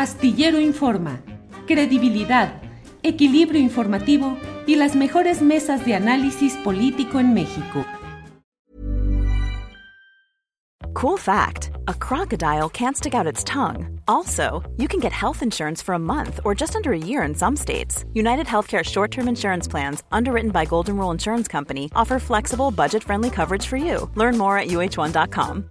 Astillero Informa, credibilidad, equilibrio informativo y las mejores mesas de análisis político en México. Cool fact a crocodile can't stick out its tongue. Also, you can get health insurance for a month or just under a year in some states. United Healthcare short term insurance plans, underwritten by Golden Rule Insurance Company, offer flexible, budget friendly coverage for you. Learn more at uh1.com.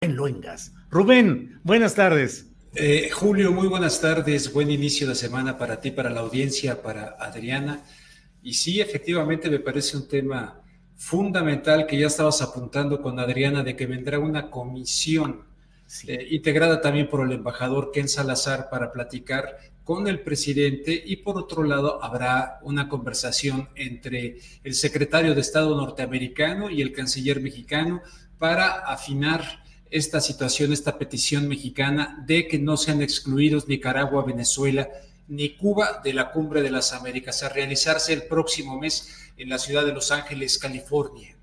En Luengas. Rubén, buenas tardes. Eh, Julio, muy buenas tardes. Buen inicio de semana para ti, para la audiencia, para Adriana. Y sí, efectivamente me parece un tema fundamental que ya estabas apuntando con Adriana de que vendrá una comisión eh, integrada también por el embajador Ken Salazar para platicar con el presidente y por otro lado habrá una conversación entre el secretario de Estado norteamericano y el canciller mexicano para afinar esta situación, esta petición mexicana de que no sean excluidos Nicaragua, Venezuela ni Cuba de la Cumbre de las Américas a realizarse el próximo mes en la ciudad de Los Ángeles, California.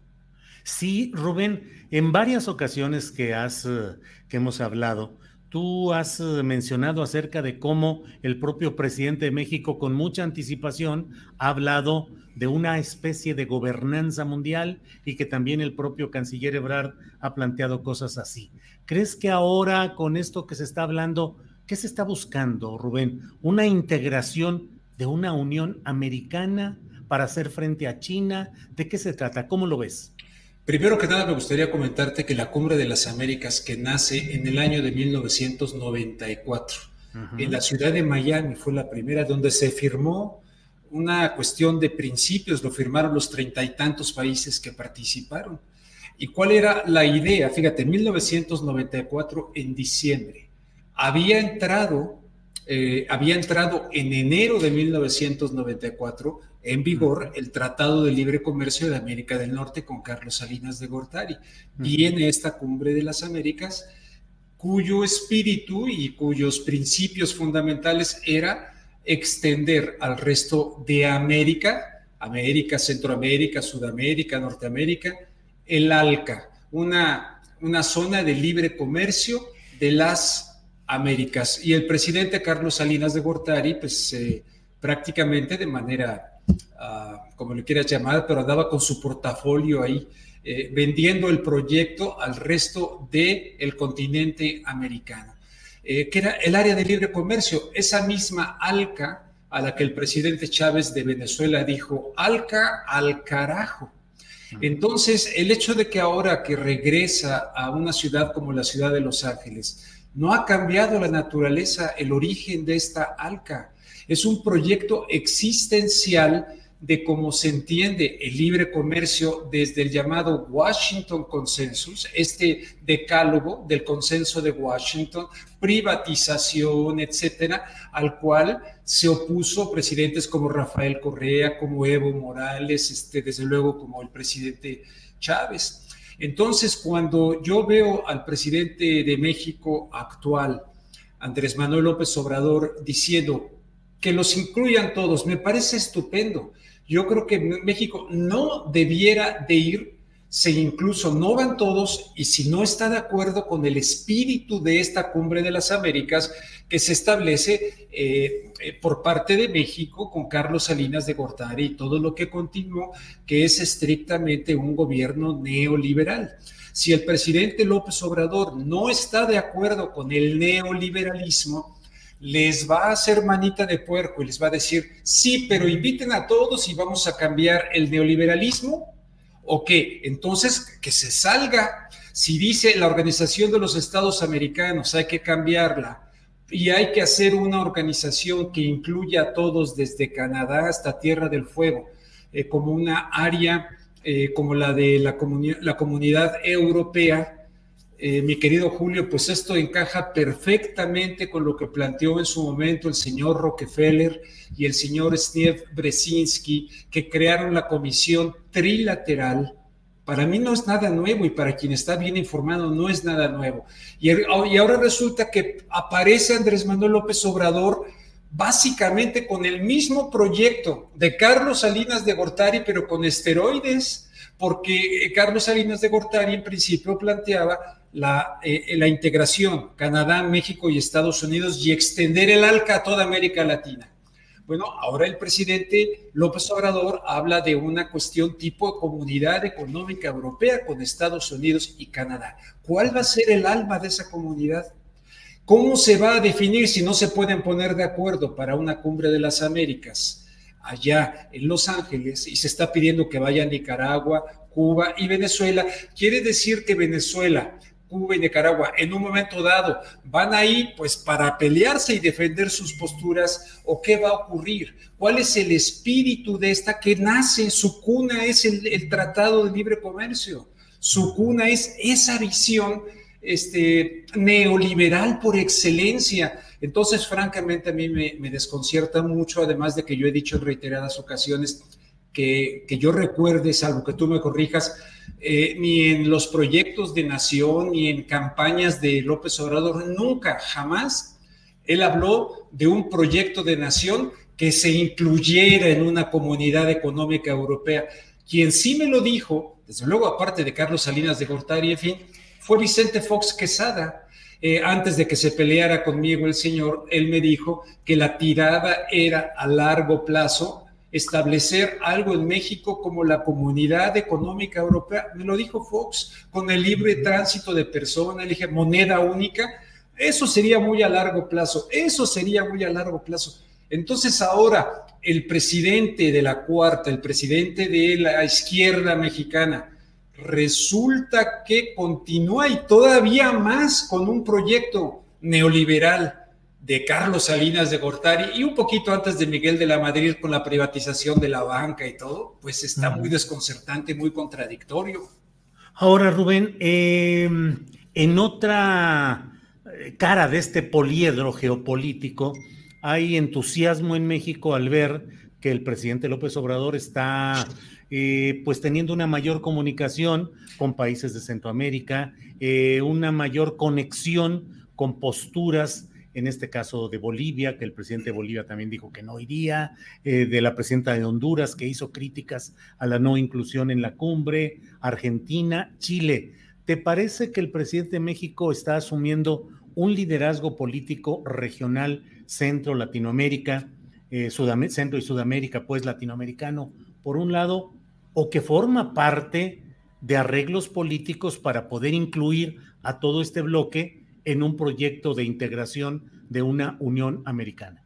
Sí, Rubén, en varias ocasiones que has eh, que hemos hablado, Tú has eh, mencionado acerca de cómo el propio presidente de México con mucha anticipación ha hablado de una especie de gobernanza mundial y que también el propio canciller Ebrard ha planteado cosas así. ¿Crees que ahora con esto que se está hablando, qué se está buscando, Rubén? ¿Una integración de una Unión Americana para hacer frente a China? ¿De qué se trata? ¿Cómo lo ves? Primero que nada me gustaría comentarte que la Cumbre de las Américas que nace en el año de 1994 en la ciudad de Miami fue la primera donde se firmó una cuestión de principios, lo firmaron los treinta y tantos países que participaron. ¿Y cuál era la idea? Fíjate, 1994 en diciembre había entrado, eh, había entrado en enero de 1994 en vigor el Tratado de Libre Comercio de América del Norte con Carlos Salinas de Gortari. Viene esta cumbre de las Américas, cuyo espíritu y cuyos principios fundamentales era extender al resto de América, América, Centroamérica, Sudamérica, Norteamérica, el ALCA, una, una zona de libre comercio de las Américas. Y el presidente Carlos Salinas de Gortari, pues eh, prácticamente de manera como le quieras llamar, pero andaba con su portafolio ahí, eh, vendiendo el proyecto al resto del el continente americano, eh, que era el área de libre comercio, esa misma ALCA a la que el presidente Chávez de Venezuela dijo, ALCA al carajo. Entonces, el hecho de que ahora que regresa a una ciudad como la ciudad de Los Ángeles, no ha cambiado la naturaleza, el origen de esta ALCA. Es un proyecto existencial de cómo se entiende el libre comercio desde el llamado Washington Consensus, este decálogo del consenso de Washington, privatización, etcétera, al cual se opuso presidentes como Rafael Correa, como Evo Morales, este, desde luego como el presidente Chávez. Entonces, cuando yo veo al presidente de México actual, Andrés Manuel López Obrador, diciendo que los incluyan todos, me parece estupendo. Yo creo que México no debiera de ir si incluso no van todos y si no está de acuerdo con el espíritu de esta cumbre de las Américas que se establece eh, eh, por parte de México con Carlos Salinas de Gortari y todo lo que continuó, que es estrictamente un gobierno neoliberal. Si el presidente López Obrador no está de acuerdo con el neoliberalismo, les va a hacer manita de puerco y les va a decir, sí, pero inviten a todos y vamos a cambiar el neoliberalismo. ¿O qué? Entonces, que se salga. Si dice la Organización de los Estados Americanos, hay que cambiarla y hay que hacer una organización que incluya a todos desde Canadá hasta Tierra del Fuego, eh, como una área eh, como la de la, la comunidad europea, eh, mi querido Julio, pues esto encaja perfectamente con lo que planteó en su momento el señor Rockefeller y el señor Steve Brzezinski, que crearon la comisión trilateral. Para mí no es nada nuevo y para quien está bien informado no es nada nuevo. Y, y ahora resulta que aparece Andrés Manuel López Obrador básicamente con el mismo proyecto de Carlos Salinas de Gortari, pero con esteroides, porque Carlos Salinas de Gortari en principio planteaba la, eh, la integración Canadá, México y Estados Unidos y extender el ALCA a toda América Latina. Bueno, ahora el presidente López Obrador habla de una cuestión tipo comunidad económica europea con Estados Unidos y Canadá. ¿Cuál va a ser el alma de esa comunidad? ¿Cómo se va a definir si no se pueden poner de acuerdo para una cumbre de las Américas allá en Los Ángeles y se está pidiendo que vaya Nicaragua, Cuba y Venezuela? Quiere decir que Venezuela Cuba y Nicaragua en un momento dado van ahí pues para pelearse y defender sus posturas o qué va a ocurrir, cuál es el espíritu de esta que nace, su cuna es el, Tratado de Libre Comercio, su cuna es esa visión este, neoliberal por excelencia. Entonces, francamente, a mí me desconcierta mucho, además de que yo he dicho en reiteradas ocasiones, que, yo recuerde, salvo que tú me corrijas, eh, ni en los proyectos de nación, ni en campañas de López Obrador, nunca, jamás, él habló de un proyecto de nación que se incluyera en una comunidad económica europea. Quien sí me lo dijo, desde luego, aparte de Carlos Salinas de Gortari, en fin, fue Vicente Fox Quesada. Eh, antes de que se peleara conmigo el señor, él me dijo que la tirada era a largo plazo establecer algo en México como la Comunidad Económica Europea. Me lo dijo Fox, con el libre tránsito de personas, le dije moneda única. Eso sería muy a largo plazo, eso sería muy a largo plazo. Entonces ahora el presidente de la cuarta, el presidente de la izquierda mexicana, resulta que continúa y todavía más con un proyecto neoliberal de Carlos Salinas de Gortari y un poquito antes de Miguel de la Madrid con la privatización de la banca y todo, pues está muy desconcertante, muy contradictorio. Ahora, Rubén, em, en otra eh, cara de este poliedro geopolítico, hay entusiasmo en México al ver que el presidente López Obrador está eh, pues teniendo una mayor comunicación con países de Centroamérica, eh, una mayor conexión con posturas en este caso de Bolivia, que el presidente de Bolivia también dijo que no iría, eh, de la presidenta de Honduras, que hizo críticas a la no inclusión en la cumbre, Argentina, Chile. ¿Te parece que el presidente de México está asumiendo un liderazgo político regional centro Latinoamérica, eh, centro y Sudamérica, pues latinoamericano, por un lado, o que forma parte de arreglos políticos para poder incluir a todo este bloque en un proyecto de integración de una Unión Americana?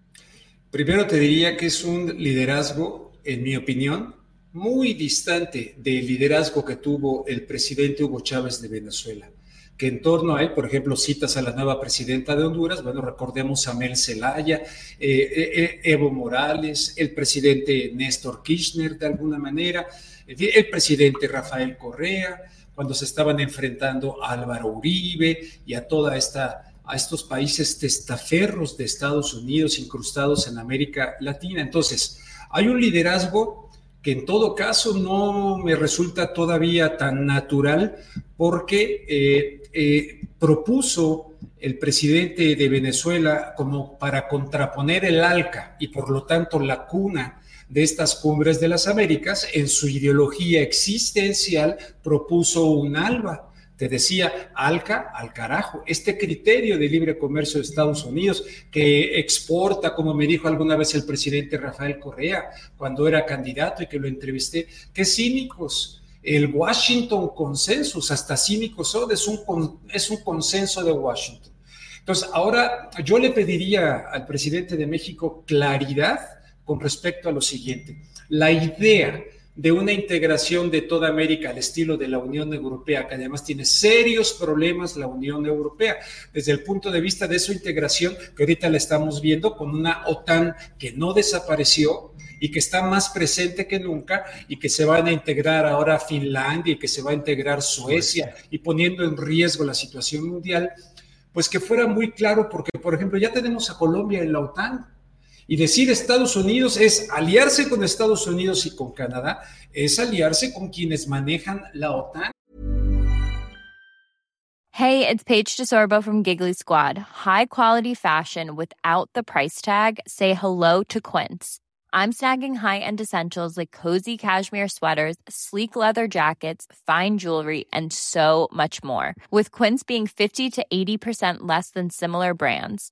Primero te diría que es un liderazgo, en mi opinión, muy distante del liderazgo que tuvo el presidente Hugo Chávez de Venezuela, que en torno a él, por ejemplo, citas a la nueva presidenta de Honduras, bueno, recordemos a Mel Zelaya, eh, eh, eh, Evo Morales, el presidente Néstor Kirchner de alguna manera, el presidente Rafael Correa, cuando se estaban enfrentando a Álvaro Uribe y a toda esta a estos países testaferros de Estados Unidos incrustados en América Latina. Entonces, hay un liderazgo que en todo caso no me resulta todavía tan natural porque eh, eh, propuso el presidente de Venezuela como para contraponer el ALCA y por lo tanto la cuna de estas cumbres de las Américas, en su ideología existencial propuso un ALBA. Te decía, ALCA al carajo, este criterio de libre comercio de Estados Unidos que exporta, como me dijo alguna vez el presidente Rafael Correa cuando era candidato y que lo entrevisté, qué cínicos, el Washington Consensus, hasta cínicos son, es un, es un consenso de Washington. Entonces, ahora yo le pediría al presidente de México claridad con respecto a lo siguiente. La idea de una integración de toda América al estilo de la Unión Europea, que además tiene serios problemas la Unión Europea, desde el punto de vista de su integración, que ahorita la estamos viendo con una OTAN que no desapareció, y que está más presente que nunca y que se van a integrar ahora Finlandia y que se va a integrar Suecia y poniendo en riesgo la situación mundial, pues que fuera muy claro porque, por ejemplo, ya tenemos a Colombia en la OTAN y decir Estados Unidos es aliarse con Estados Unidos y con Canadá, es aliarse con quienes manejan la OTAN. Hey, it's Paige DeSorbo from Giggly Squad. High quality fashion without the price tag. Say hello to Quince. I'm snagging high-end essentials like cozy cashmere sweaters, sleek leather jackets, fine jewelry, and so much more. With Quince being 50 to 80% less than similar brands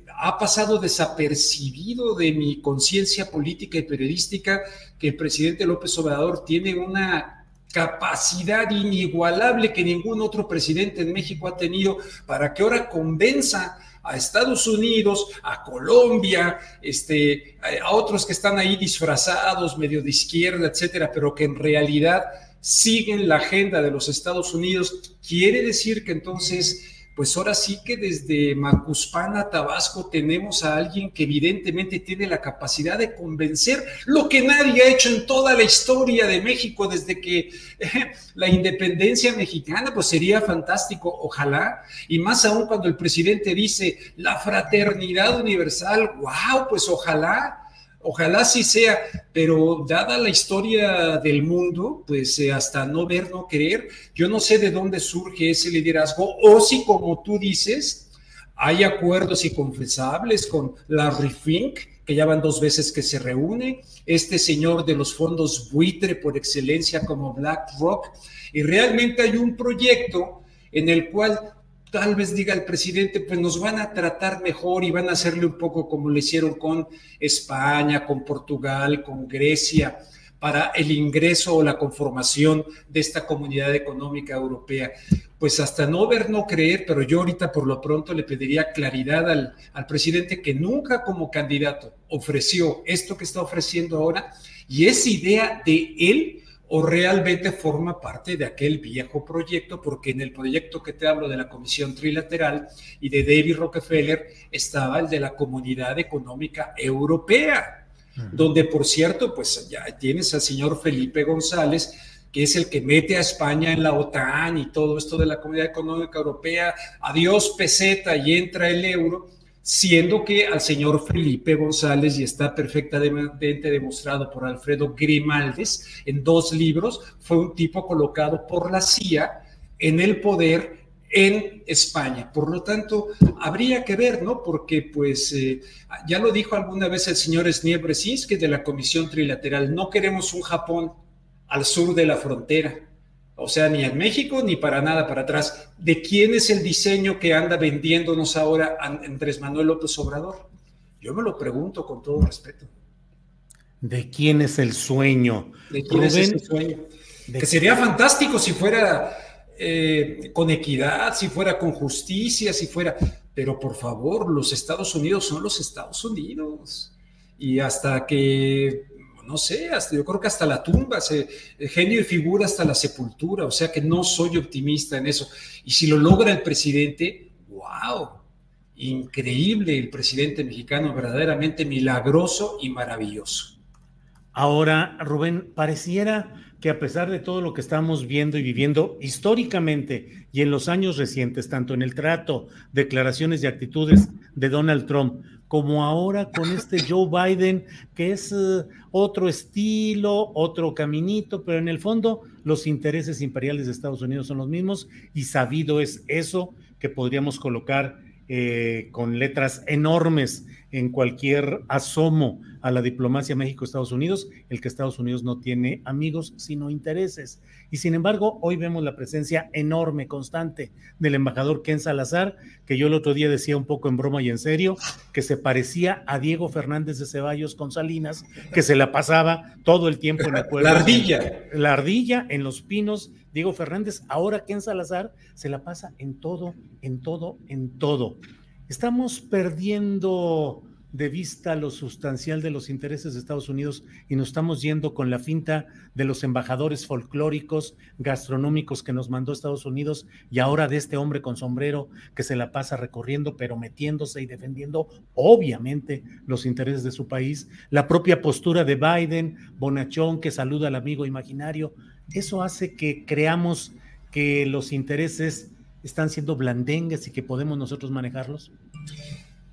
ha pasado desapercibido de mi conciencia política y periodística que el presidente López Obrador tiene una capacidad inigualable que ningún otro presidente en México ha tenido para que ahora convenza a Estados Unidos, a Colombia, este, a otros que están ahí disfrazados, medio de izquierda, etcétera, pero que en realidad siguen la agenda de los Estados Unidos. Quiere decir que entonces pues ahora sí que desde Macuspana, Tabasco, tenemos a alguien que evidentemente tiene la capacidad de convencer lo que nadie ha hecho en toda la historia de México desde que la independencia mexicana, pues sería fantástico, ojalá, y más aún cuando el presidente dice la fraternidad universal, wow, pues ojalá, Ojalá sí sea, pero dada la historia del mundo, pues eh, hasta no ver, no creer, yo no sé de dónde surge ese liderazgo o si, como tú dices, hay acuerdos inconfesables con Larry Fink, que ya van dos veces que se reúne, este señor de los fondos buitre por excelencia como BlackRock, y realmente hay un proyecto en el cual tal vez diga el presidente, pues nos van a tratar mejor y van a hacerle un poco como lo hicieron con España, con Portugal, con Grecia, para el ingreso o la conformación de esta comunidad económica europea. Pues hasta no ver, no creer, pero yo ahorita por lo pronto le pediría claridad al, al presidente que nunca como candidato ofreció esto que está ofreciendo ahora y esa idea de él o realmente forma parte de aquel viejo proyecto, porque en el proyecto que te hablo de la Comisión Trilateral y de David Rockefeller estaba el de la Comunidad Económica Europea, donde por cierto, pues ya tienes al señor Felipe González, que es el que mete a España en la OTAN y todo esto de la Comunidad Económica Europea, adiós peseta y entra el euro siendo que al señor Felipe González, y está perfectamente demostrado por Alfredo Grimaldes en dos libros, fue un tipo colocado por la CIA en el poder en España. Por lo tanto, habría que ver, ¿no? Porque, pues, eh, ya lo dijo alguna vez el señor que de la Comisión Trilateral, no queremos un Japón al sur de la frontera o sea, ni en México ni para nada para atrás. ¿De quién es el diseño que anda vendiéndonos ahora Andrés Manuel López Obrador? Yo me lo pregunto con todo respeto. ¿De quién es el sueño? ¿De quién es ese sueño? Que sería fantástico si fuera eh, con equidad, si fuera con justicia, si fuera... Pero por favor, los Estados Unidos son los Estados Unidos. Y hasta que no sé, hasta, yo creo que hasta la tumba, se, genio y figura hasta la sepultura, o sea que no soy optimista en eso. Y si lo logra el presidente, wow, increíble el presidente mexicano, verdaderamente milagroso y maravilloso. Ahora, Rubén, pareciera que a pesar de todo lo que estamos viendo y viviendo históricamente y en los años recientes, tanto en el trato, declaraciones y actitudes de Donald Trump, como ahora con este Joe Biden, que es uh, otro estilo, otro caminito, pero en el fondo los intereses imperiales de Estados Unidos son los mismos y sabido es eso que podríamos colocar eh, con letras enormes en cualquier asomo a la diplomacia México-Estados Unidos, el que Estados Unidos no tiene amigos, sino intereses. Y sin embargo, hoy vemos la presencia enorme, constante del embajador Ken Salazar, que yo el otro día decía un poco en broma y en serio, que se parecía a Diego Fernández de Ceballos con Salinas, que se la pasaba todo el tiempo en el pueblo. La ardilla. La ardilla en los pinos. Diego Fernández, ahora Ken Salazar se la pasa en todo, en todo, en todo. Estamos perdiendo de vista lo sustancial de los intereses de Estados Unidos y nos estamos yendo con la finta de los embajadores folclóricos, gastronómicos que nos mandó Estados Unidos y ahora de este hombre con sombrero que se la pasa recorriendo, pero metiéndose y defendiendo obviamente los intereses de su país, la propia postura de Biden, Bonachón que saluda al amigo imaginario, eso hace que creamos que los intereses están siendo blandengues y que podemos nosotros manejarlos.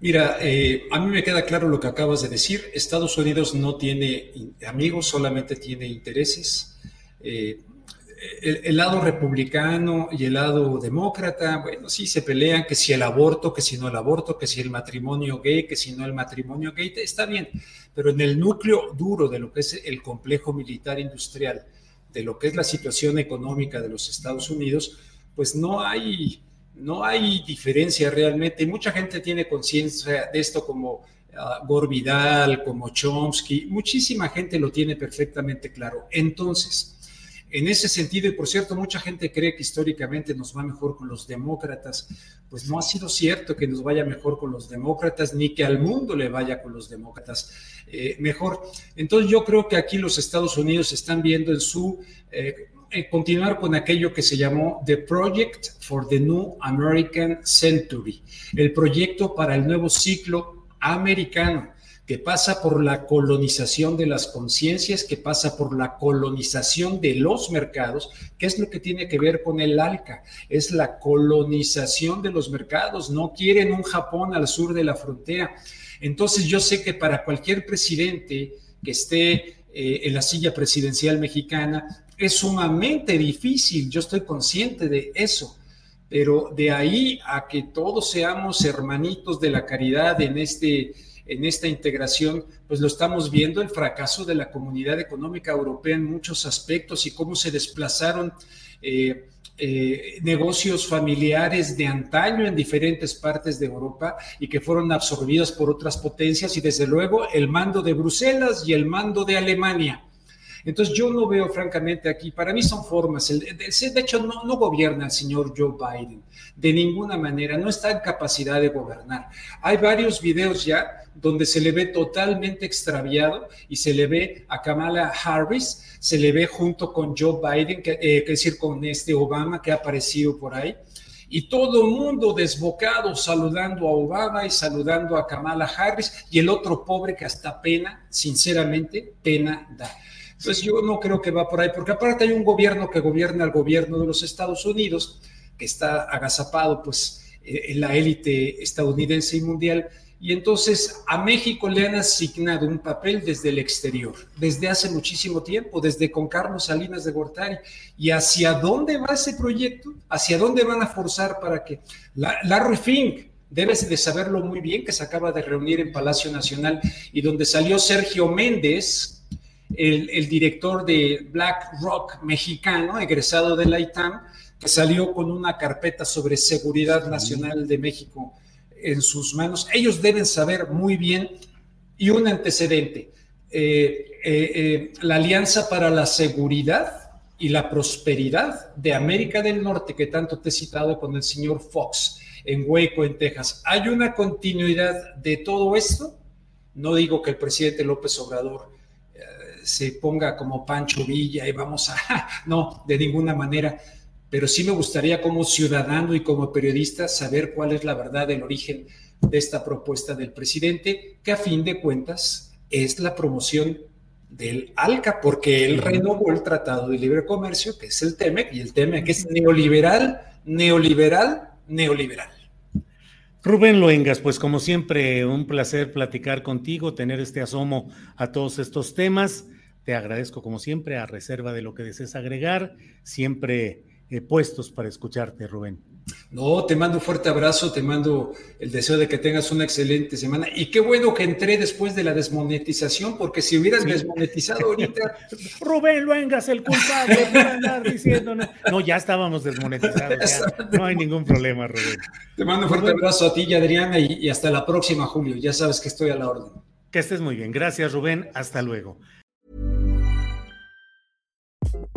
Mira, eh, a mí me queda claro lo que acabas de decir. Estados Unidos no tiene amigos, solamente tiene intereses. Eh, el, lado republicano y el lado demócrata, bueno, sí se pelean que si el aborto, que si no el aborto, que si el matrimonio gay, que si no el matrimonio gay, está bien, pero en el núcleo duro de lo que es el complejo militar industrial, de lo que es la situación económica de los Estados Unidos, pues no hay no hay diferencia realmente. Mucha gente tiene conciencia de esto como uh, como Chomsky, muchísima gente lo tiene perfectamente claro. Entonces, en ese sentido, y por cierto, mucha gente cree que históricamente nos va mejor con los demócratas, pues no ha sido cierto que nos vaya mejor con los demócratas, ni que al mundo le vaya con los demócratas eh, mejor. Entonces yo creo que aquí los Estados Unidos están viendo en su... Eh, eh, continuar con aquello que se llamó The Project for the New American Century, el proyecto para el nuevo ciclo americano, que pasa por la colonización de las conciencias, que pasa por la colonización de los mercados, que es lo que tiene que ver con el ALCA, es la colonización de los mercados, no quieren un Japón al sur de la frontera. Entonces yo sé que para cualquier presidente que esté eh, en la silla presidencial mexicana, es sumamente difícil, yo estoy consciente de eso, pero de ahí a que todos seamos hermanitos de la caridad en, este, en esta integración, pues lo estamos viendo el fracaso de la comunidad económica europea en muchos aspectos y cómo se desplazaron. Eh, eh, negocios familiares de antaño en diferentes partes de Europa y que fueron absorbidos por otras potencias y desde luego el mando de Bruselas y el mando de Alemania. Entonces yo no veo francamente aquí, para mí son formas, de hecho no, no gobierna el señor Joe Biden, de ninguna manera, no está en capacidad de gobernar. Hay varios videos ya donde se le ve totalmente extraviado y se le ve a Kamala Harris, se le ve junto con Joe Biden, que, eh, que decir, con este Obama que ha aparecido por ahí y todo el mundo desbocado saludando a Obama y saludando a Kamala Harris y el otro pobre que hasta pena, sinceramente, pena da. Entonces yo no creo que va por ahí, porque aparte hay un gobierno que gobierna al gobierno de los Estados Unidos, que está agazapado pues eh, en la élite estadounidense y mundial, y entonces a México le han asignado un papel desde el exterior, desde hace muchísimo tiempo, desde con Carlos Salinas de Gortari. ¿Y hacia dónde va ese proyecto? ¿Hacia dónde van a forzar para que Larry Fink, debes de saberlo muy bien, que se acaba de reunir en Palacio Nacional y donde salió Sergio Méndez, el, director de Black Rock mexicano, egresado de la ITAM, que salió con una carpeta sobre seguridad nacional de México en sus manos. Ellos deben saber muy bien y un antecedente, eh, eh, eh, la Alianza para la Seguridad y la Prosperidad de América del Norte, que tanto te he citado con el señor Fox en Hueco, en Texas. ¿Hay una continuidad de todo esto? No digo que el presidente López Obrador se ponga como Pancho Villa y vamos a, no, de ninguna manera, pero sí me gustaría como ciudadano y como periodista saber cuál es la verdad del origen de esta propuesta del presidente, que a fin de cuentas es la promoción del ALCA, porque él renovó el Tratado de Libre Comercio, que es el TEMEC, y el TEMEC es neoliberal, neoliberal, neoliberal. Rubén Luengas, pues como siempre, un placer platicar contigo, tener este asomo a todos estos temas. Te agradezco como siempre, a reserva de lo que desees agregar, siempre eh, puestos para escucharte, Rubén. No, te mando un fuerte abrazo, te mando el deseo de que tengas una excelente semana. Y qué bueno que entré después de la desmonetización, porque si hubieras desmonetizado ahorita. Rubén Luengas, el culpable por andar diciendo. No, ya estábamos desmonetizados. No hay ningún problema, Rubén. Te mando un fuerte abrazo a ti y a Adriana y, y hasta la próxima, Julio. Ya sabes que estoy a la orden. Que estés muy bien. Gracias, Rubén. Hasta luego.